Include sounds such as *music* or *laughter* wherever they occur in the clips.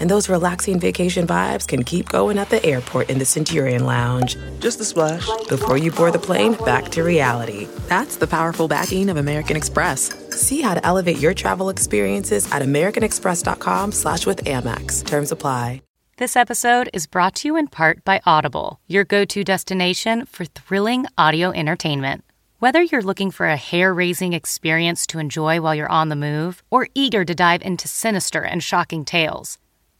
And those relaxing vacation vibes can keep going at the airport in the Centurion Lounge. Just a splash. Before you board the plane, back to reality. That's the powerful backing of American Express. See how to elevate your travel experiences at americanexpress.com slash with Amex. Terms apply. This episode is brought to you in part by Audible, your go-to destination for thrilling audio entertainment. Whether you're looking for a hair-raising experience to enjoy while you're on the move or eager to dive into sinister and shocking tales,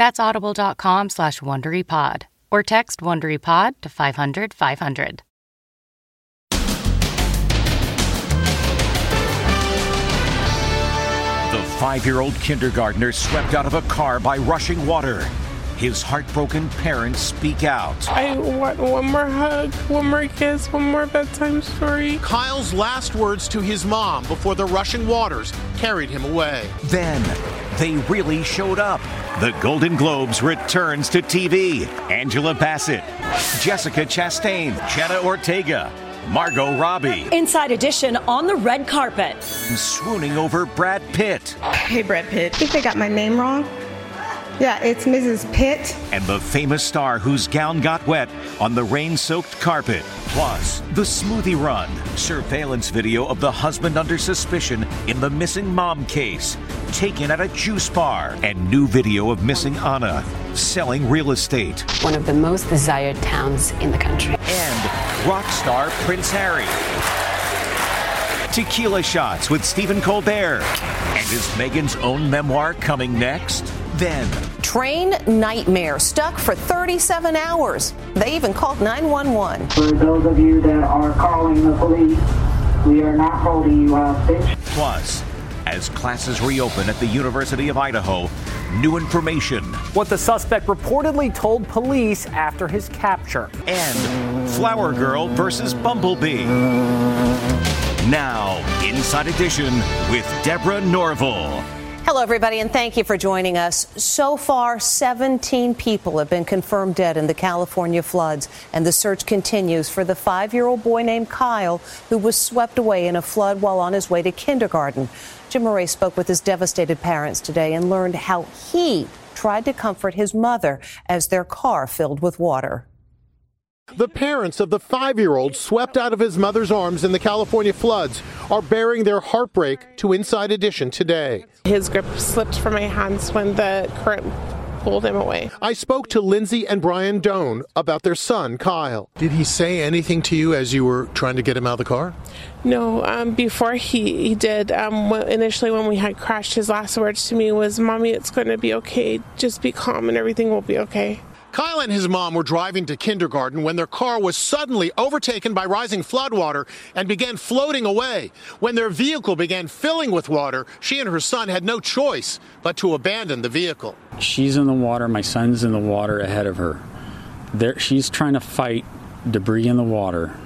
That's audible.com slash WonderyPod or text WonderyPod to 500 500. The five year old kindergartner swept out of a car by rushing water. His heartbroken parents speak out. I want one more hug, one more kiss, one more bedtime story. Kyle's last words to his mom before the rushing waters carried him away. Then they really showed up. The Golden Globes returns to TV. Angela Bassett, Jessica Chastain, Jenna Ortega, Margot Robbie, Inside Edition on the red carpet. swooning over Brad Pitt, Hey, Brad Pitt. I think they got my name wrong. Yeah, it's Mrs. Pitt. and the famous star whose gown got wet on the rain soaked carpet. Plus, the smoothie run, surveillance video of the husband under suspicion in the missing mom case, taken at a juice bar, and new video of missing Anna selling real estate. one of the most desired towns in the country. and rock star Prince Harry. Tequila shots with Stephen Colbert. And is Meghan's own memoir coming next? Then, Train nightmare, stuck for 37 hours. They even called 911. For those of you that are calling the police, we are not holding you hostage. plus, as classes reopen at the University of Idaho, new information What the suspect reportedly told police after his capture. and Flower Girl versus Bumblebee. Now, Inside Edition with Deborah Norville. Hello, everybody, and thank you for joining us. So far, 17 people have been confirmed dead in the California floods, and the search continues for the five year old boy named Kyle who was swept away in a flood while on his way to kindergarten. Jim Murray spoke with his devastated parents today and learned how he tried to comfort his mother as their car filled with water. The parents of the five year old swept out of his mother's arms in the California floods are bearing their heartbreak to Inside Edition today. His grip slipped from my hands when the current pulled him away. I spoke to Lindsay and Brian Doan about their son, Kyle. Did he say anything to you as you were trying to get him out of the car? No, um, before he, he did, um, wh- initially when we had crashed, his last words to me was, Mommy, it's going to be okay. Just be calm and everything will be okay. Kyle and his mom were driving to kindergarten when their car was suddenly overtaken by rising floodwater and began floating away. When their vehicle began filling with water, she and her son had no choice but to abandon the vehicle. She's in the water. My son's in the water ahead of her. There, she's trying to fight debris in the water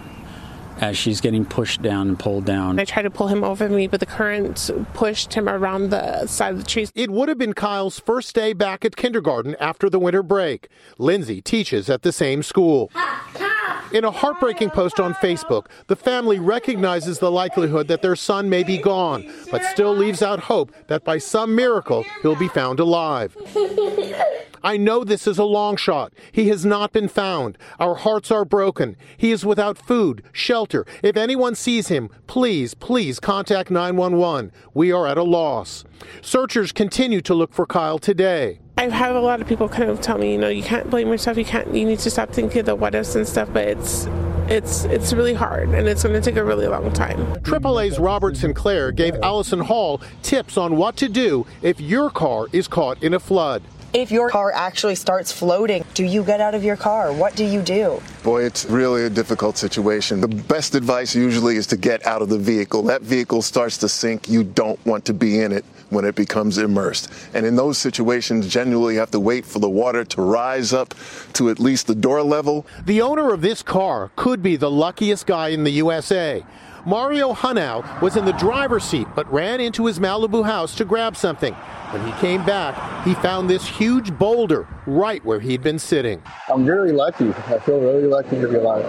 as she's getting pushed down and pulled down. I tried to pull him over me, but the current pushed him around the side of the trees. It would have been Kyle's first day back at kindergarten after the winter break. Lindsay teaches at the same school. In a heartbreaking post on Facebook, the family recognizes the likelihood that their son may be gone, but still leaves out hope that by some miracle he'll be found alive. *laughs* I know this is a long shot. He has not been found. Our hearts are broken. He is without food, shelter. If anyone sees him, please, please contact 911. We are at a loss. Searchers continue to look for Kyle today. I've had a lot of people kind of tell me, you know, you can't blame yourself. You can't. You need to stop thinking of the what ifs and stuff. But it's, it's, it's really hard, and it's going to take a really long time. AAA's Robert Sinclair gave Allison Hall tips on what to do if your car is caught in a flood. If your car actually starts floating, do you get out of your car? What do you do? Boy, it's really a difficult situation. The best advice usually is to get out of the vehicle. That vehicle starts to sink. You don't want to be in it when it becomes immersed. And in those situations, generally you have to wait for the water to rise up to at least the door level. The owner of this car could be the luckiest guy in the USA. Mario Hunau was in the driver's seat but ran into his Malibu house to grab something. When he came back, he found this huge boulder right where he'd been sitting. I'm really lucky. I feel really lucky to be alive.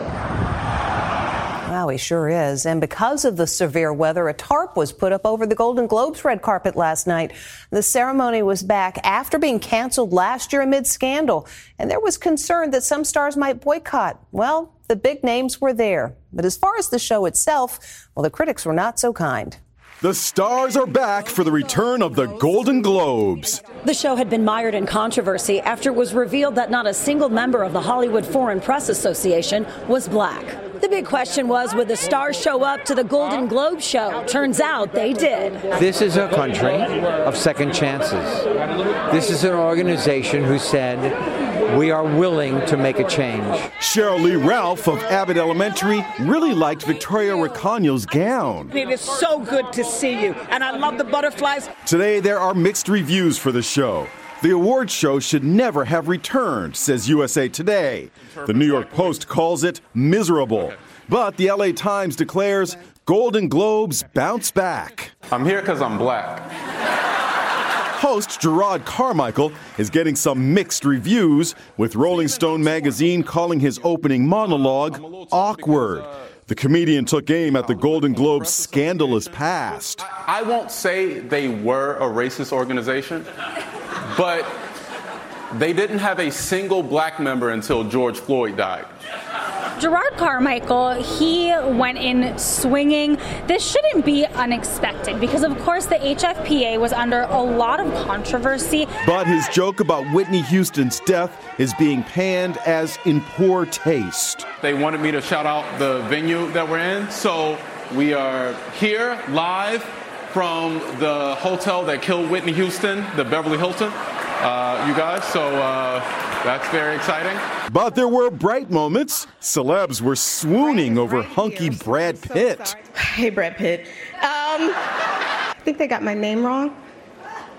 Wow, he sure is. And because of the severe weather, a tarp was put up over the Golden Globes red carpet last night. The ceremony was back after being canceled last year amid scandal. And there was concern that some stars might boycott. Well, the big names were there. But as far as the show itself, well, the critics were not so kind. The stars are back for the return of the Golden Globes. The show had been mired in controversy after it was revealed that not a single member of the Hollywood Foreign Press Association was black. The big question was would the stars show up to the Golden Globe show? Turns out they did. This is a country of second chances. This is an organization who said, we are willing to make a change. Cheryl Lee Ralph of Abbott Elementary really liked Victoria Recaño's gown. It is so good to see you, and I love the butterflies. Today, there are mixed reviews for the show. The awards show should never have returned, says USA Today. The New York Post calls it miserable. But the LA Times declares Golden Globes bounce back. I'm here because I'm black. Host Jerrod Carmichael is getting some mixed reviews, with Rolling Stone magazine calling his opening monologue awkward. The comedian took aim at the Golden Globe's scandalous past. I won't say they were a racist organization, but they didn't have a single black member until George Floyd died. Jerrod Carmichael, he went in swinging. This shouldn't be unexpected because, of course, the HFPA was under a lot of controversy. But his joke about Whitney Houston's death is being panned as in poor taste. They wanted me to shout out the venue that we're in, so we are here live from the hotel that killed Whitney Houston, the Beverly Hilton. Uh, you guys, so uh, that's very exciting. But there were bright moments. Celebs were swooning over hunky Brad Pitt. Hey, Brad Pitt. Um, I think they got my name wrong.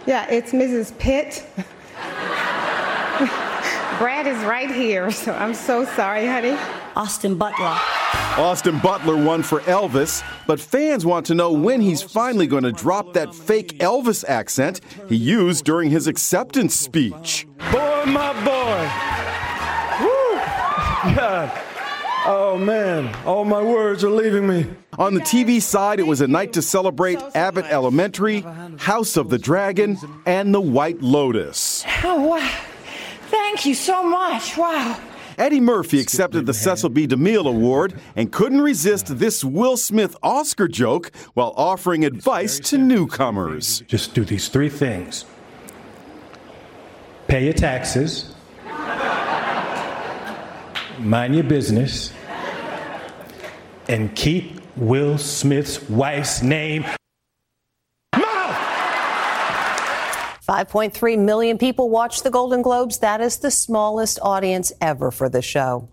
Yeah, it's Mrs. Pitt. *laughs* Brad is right here, so I'm so sorry, honey. Austin Butler. Austin Butler won for Elvis, but fans want to know when he's finally going to drop that fake Elvis accent he used during his acceptance speech. Boy, my boy. Woo! God. Oh man, all my words are leaving me. On the TV side, it was a night to celebrate Abbott Elementary, House of the Dragon, and The White Lotus. Oh, wow. Thank you so much. Wow. Eddie Murphy accepted the Cecil B. DeMille Award and couldn't resist this Will Smith Oscar joke while offering advice to newcomers. Just do these three things. Pay your taxes, mind your business, and keep Will Smith's wife's name 5.3 million people watched the Golden Globes. That is the smallest audience ever for the show.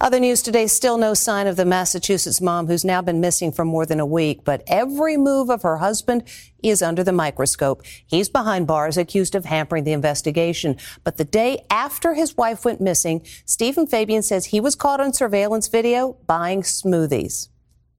Other news today, still no sign of the Massachusetts mom who's now been missing for more than a week, but every move of her husband is under the microscope. He's behind bars accused of hampering the investigation. But the day after his wife went missing, Steven Fabian says he was caught on surveillance video buying smoothies.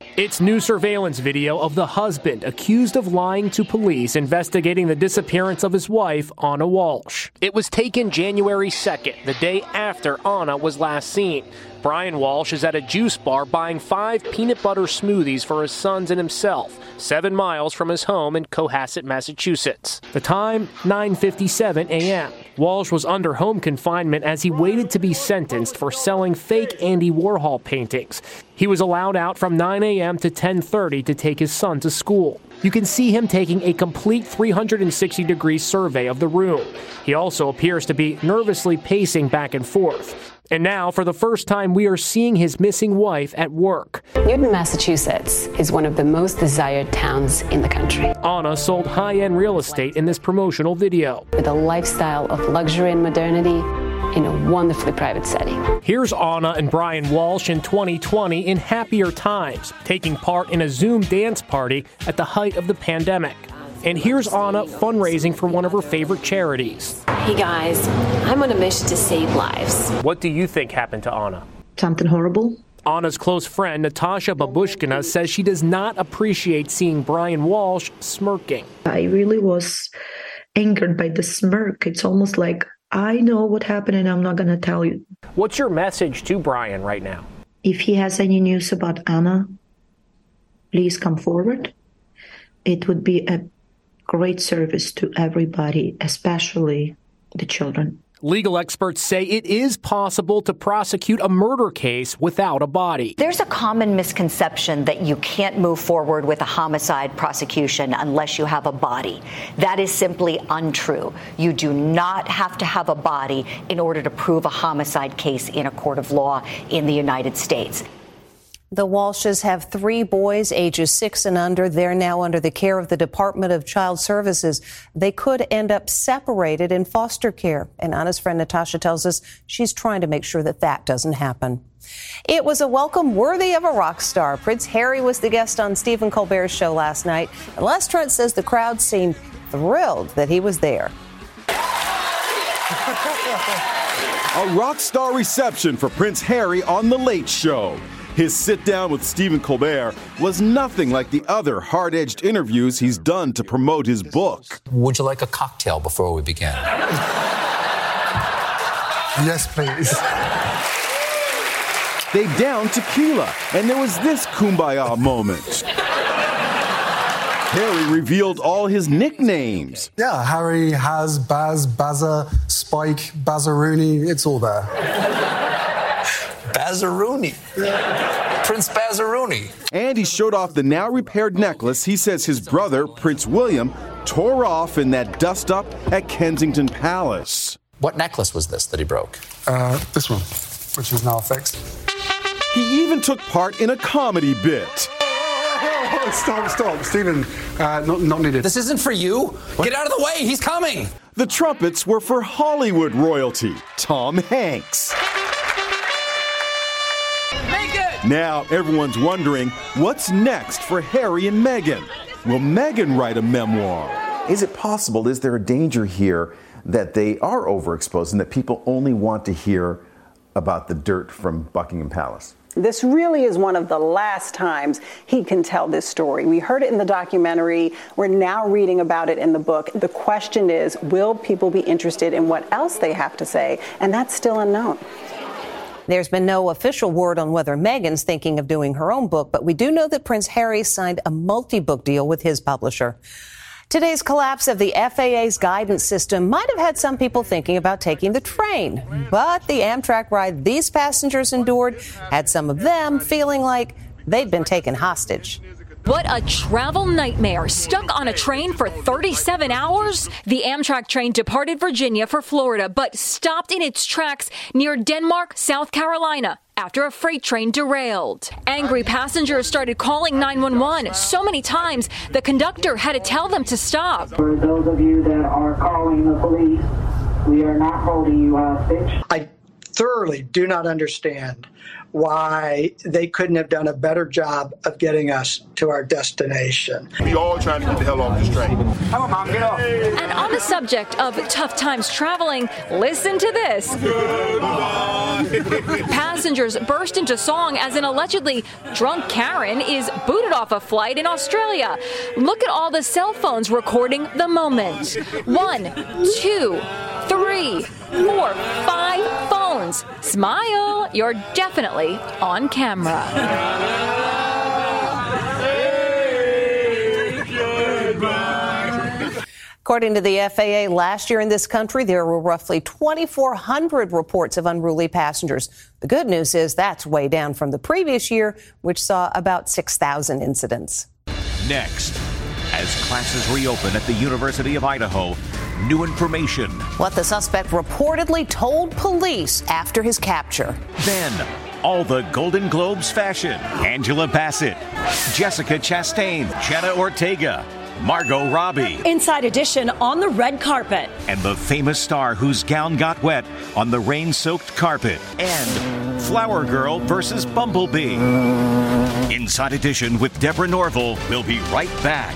It's new surveillance video of the husband accused of lying to police investigating the disappearance of his wife, Anna Walsh. It was taken January 2nd, the day after Anna was last seen. Brian Walsh is at a juice bar buying five peanut butter smoothies for his sons and himself, seven miles from his home in Cohasset, Massachusetts. The time, 9.57 a.m. Walsh was under home confinement as he waited to be sentenced for selling fake Andy Warhol paintings. He was allowed out from 9 a.m. to 10.30 to take his son to school. You can see him taking a complete 360 degree survey of the room. He also appears to be nervously pacing back and forth. And now, for the first time, we are seeing his missing wife at work. Newton, Massachusetts is one of the most desired towns in the country. Anna sold high end real estate in this promotional video. With a lifestyle of luxury and modernity in a wonderfully private setting. Here's Anna and Brian Walsh in 2020 in happier times, taking part in a Zoom dance party at the height of the pandemic. And here's Anna fundraising for one of her favorite charities. Hey guys, I'm on a mission to save lives. What do you think happened to Anna? Something horrible. Anna's close friend, Natasha Babushkina, says she does not appreciate seeing Brian Walsh smirking. I really was angered by the smirk. It's almost like I know what happened and I'm not going to tell you. What's your message to Brian right now? If he has any news about Anna, please come forward. It would be a great service to everybody, especially the children. Legal experts say it is possible to prosecute a murder case without a body. There's a common misconception that you can't move forward with a homicide prosecution unless you have a body. That is simply untrue. You do not have to have a body in order to prove a homicide case in a court of law in the United States. The Walshes have three boys, ages six and under. They're now under the care of the Department of Child Services. They could end up separated in foster care. And Anna's friend Natasha tells us she's trying to make sure that that doesn't happen. It was a welcome worthy of a rock star. Prince Harry was the guest on Stephen Colbert's show last night. And Les Trent says the crowd seemed thrilled that he was there. A rock star reception for Prince Harry on The Late Show. His sit down with Stephen Colbert was nothing like the other hard edged interviews he's done to promote his book. Would you like a cocktail before we begin? yes, please. They downed tequila, and there was this kumbaya moment. Harry revealed all his nicknames. Yeah, Harry, Has, Baz, Bazza, Spike, Bazzarooney, it's all there. Bazzarooney. Prince Bazzarooney. And he showed off the now repaired necklace he says his brother, Prince William, tore off in that dust up at Kensington Palace. What necklace was this that he broke? Uh, this one, which is now fixed. He even took part in a comedy bit. *laughs* Stop, stop. Stephen, uh, not, not needed. This isn't for you. What? Get out of the way. He's coming. The trumpets were for Hollywood royalty, Tom Hanks. Now everyone's wondering what's next for Harry and Meghan. Will Meghan write a memoir? Is it possible? Is there a danger here that they are overexposed and that people only want to hear about the dirt from Buckingham Palace? This really is one of the last times he can tell this story. We heard it in the documentary. We're now reading about it in the book. The question is will people be interested in what else they have to say? And that's still unknown. There's been no official word on whether Meghan's thinking of doing her own book, but we do know that Prince Harry signed a multi book deal with his publisher. Today's collapse of the FAA's guidance system might have had some people thinking about taking the train, but the Amtrak ride these passengers endured had some of them feeling like they'd been taken hostage. What a travel nightmare. Stuck on a train for 37 hours? The Amtrak train departed Virginia for Florida, but stopped in its tracks near Denmark, South Carolina after a freight train derailed. Angry passengers started calling 911 so many times the conductor had to tell them to stop. For those of you that are calling the police, we are not holding you hostage. I thoroughly do not understand why they couldn't have done a better job of getting us to our destination. We all trying to get the hell off this train. Come on, mom, get off. And on the subject of tough times traveling, listen to this. *laughs* Passengers burst into song as an allegedly drunk Karen is booted off a flight in Australia. Look at all the cell phones recording the moment. One, two, three, four, five phones. Smile, you're definitely on camera. According to the FAA, last year in this country, there were roughly 2,400 reports of unruly passengers. The good news is that's way down from the previous year, which saw about 6,000 incidents. Next, as classes reopen at the University of Idaho, new information. What the suspect reportedly told police after his capture. Then, all the Golden Globes fashion. Angela Bassett, Jessica Chastain, Jenna Ortega, Margot Robbie. Inside Edition on the red carpet. And the famous star whose gown got wet on the rain soaked carpet. And Flower Girl versus Bumblebee. Inside Edition with Deborah Norville will be right back.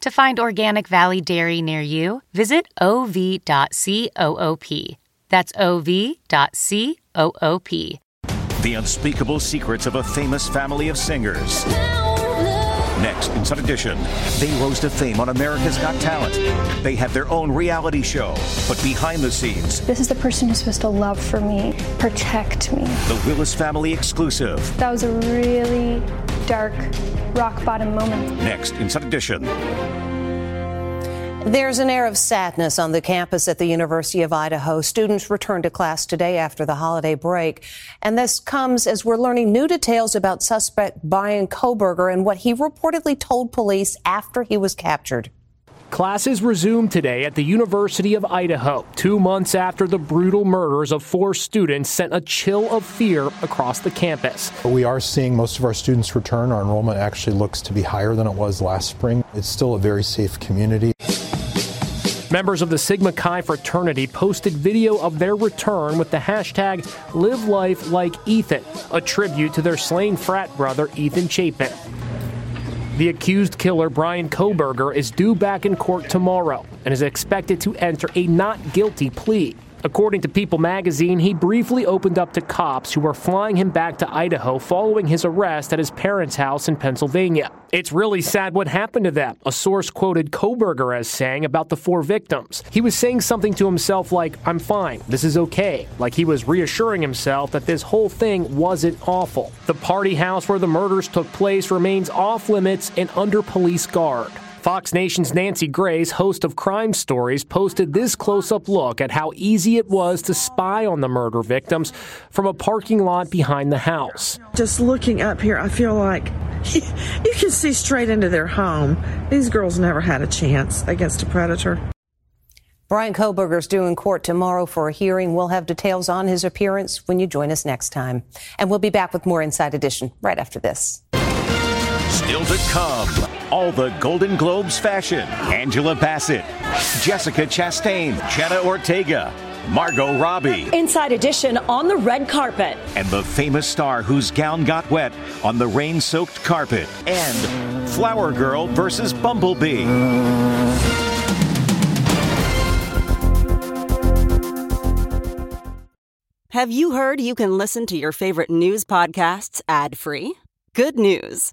To find Organic Valley Dairy near you, visit ov.coop. That's ov.coop. The unspeakable secrets of a famous family of singers. Next, Inside Edition, they rose to fame on America's Got Talent. They have their own reality show, but behind the scenes, This is the person who's supposed to love for me, protect me. the Willis family exclusive. That was a really dark, rock bottom moment. Next, Inside Edition. There's an air of sadness on the campus at the University of Idaho. Students returned to class today after the holiday break. And this comes as we're learning new details about suspect Bryan Kohberger and what he reportedly told police after he was captured. Classes resumed today at the University of Idaho, two months after the brutal murders of four students sent a chill of fear across the campus. We are seeing most of our students return. Our enrollment actually looks to be higher than it was last spring. It's still a very safe community. Members of the Sigma Chi fraternity posted video of their return with the hashtag Live Life Like Ethan, a tribute to their slain frat brother Ethan Chapin. The accused killer, Bryan Kohberger, is due back in court tomorrow and is expected to enter a not guilty plea. According to People magazine, he briefly opened up to cops who were flying him back to Idaho following his arrest at his parents' house in Pennsylvania. It's really sad what happened to them, a source quoted Kohberger as saying about the four victims. He was saying something to himself like, I'm fine, this is okay, like he was reassuring himself that this whole thing wasn't awful. The party house where the murders took place remains off limits and under police guard. Fox Nation's Nancy Grace, host of Crime Stories, posted this close up look at how easy it was to spy on the murder victims from a parking lot behind the house. Just looking up here, I feel like *laughs* you can see straight into their home. These girls never had a chance against a predator. Bryan Kohberger's due in court tomorrow for a hearing. We'll have details on his appearance when you join us next time. And we'll be back with more Inside Edition right after this. Still to come, all the Golden Globes fashion. Angela Bassett, Jessica Chastain, Jenna Ortega, Margot Robbie, Inside Edition on the red carpet. and the famous star whose gown got wet on the rain soaked carpet. And Flower Girl versus Bumblebee. Have you heard you can listen to your favorite news podcasts ad free? Good news!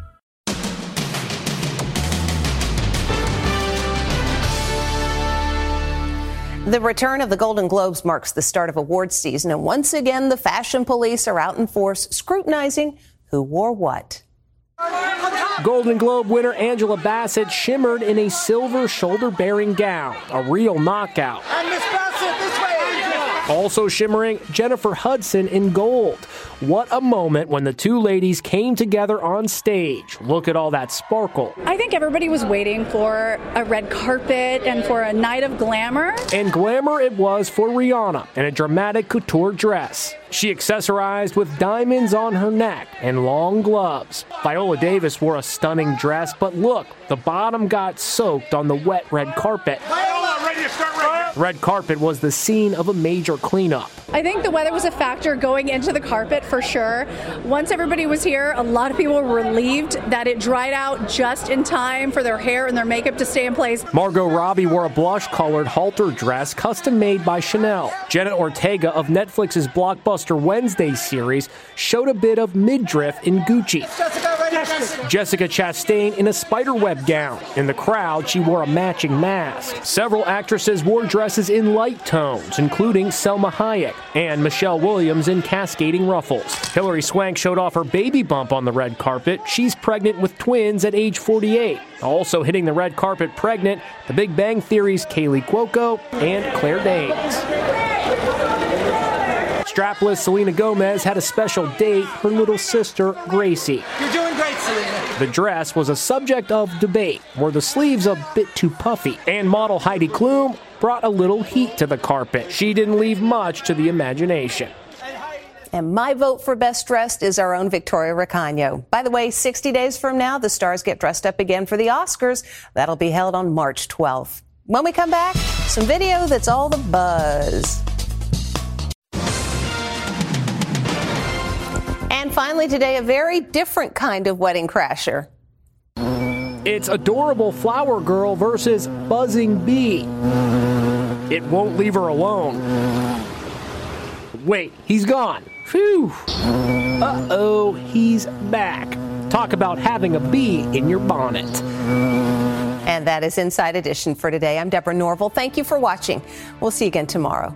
The return of the Golden Globes marks the start of awards season, and once again, the fashion police are out in force scrutinizing who wore what. Golden Globe winner Angela Bassett shimmered in a silver shoulder bearing gown, a real knockout. And Miss Bassett, this way, Angela. Also shimmering, Jennifer Hudson in gold. What a moment when the two ladies came together on stage. Look at all that sparkle. I think everybody was waiting for a red carpet and for a night of glamour. And glamour it was for Rihanna in a dramatic couture dress. She accessorized with diamonds on her neck and long gloves. Viola Davis wore a stunning dress, but look, the bottom got soaked on the wet red carpet. Red carpet was the scene of a major cleanup. I think the weather was a factor going into the carpet for sure. Once everybody was here, a lot of people were relieved that it dried out just in time for their hair and their makeup to stay in place. Margot Robbie wore a blush colored halter dress custom made by Chanel. Jenna Ortega of Netflix's blockbuster Wednesday series showed a bit of midriff in Gucci. Jessica, Jessica. Jessica Chastain in a spiderweb gown. In the crowd, she wore a matching mask. Several actresses wore dresses in light tones, including Salma Hayek and Michelle Williams in cascading ruffles. Hilary Swank showed off her baby bump on the red carpet. She's pregnant with twins at age 48. Also hitting the red carpet pregnant, The Big Bang Theory's Kaley Cuoco and Claire Danes. Strapless Selena Gomez had a special date, her little sister, Gracie. You're doing great, Selena. The dress was a subject of debate. Were the sleeves a bit too puffy? And model Heidi Klum brought a little heat to the carpet. She didn't leave much to the imagination. And my vote for best dressed is our own Victoria Recaño. By the way, 60 days from now, the stars get dressed up again for the Oscars. That'll be held on March 12th. When we come back, some video that's all the buzz. And finally, today, a very different kind of wedding crasher. It's adorable flower girl versus buzzing bee. It won't leave her alone. Wait, he's gone. Phew. Uh oh, he's back. Talk about having a bee in your bonnet. And that is Inside Edition for today. I'm Deborah Norville. Thank you for watching. We'll see you again tomorrow.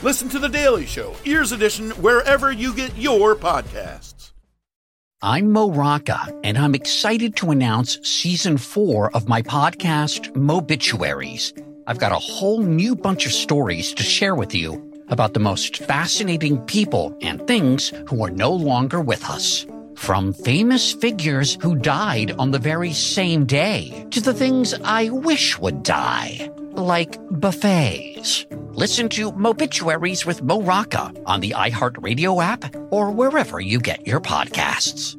Listen to The Daily Show, Ears Edition, wherever you get your podcasts. I'm Mo Rocca, and I'm excited to announce season four of my podcast, Mobituaries. I've got a whole new bunch of stories to share with you about the most fascinating people and things who are no longer with us. From famous figures who died on the very same day to the things I wish would die, like buffets. Listen to Mobituaries with Mo Rocca on the iHeartRadio app or wherever you get your podcasts.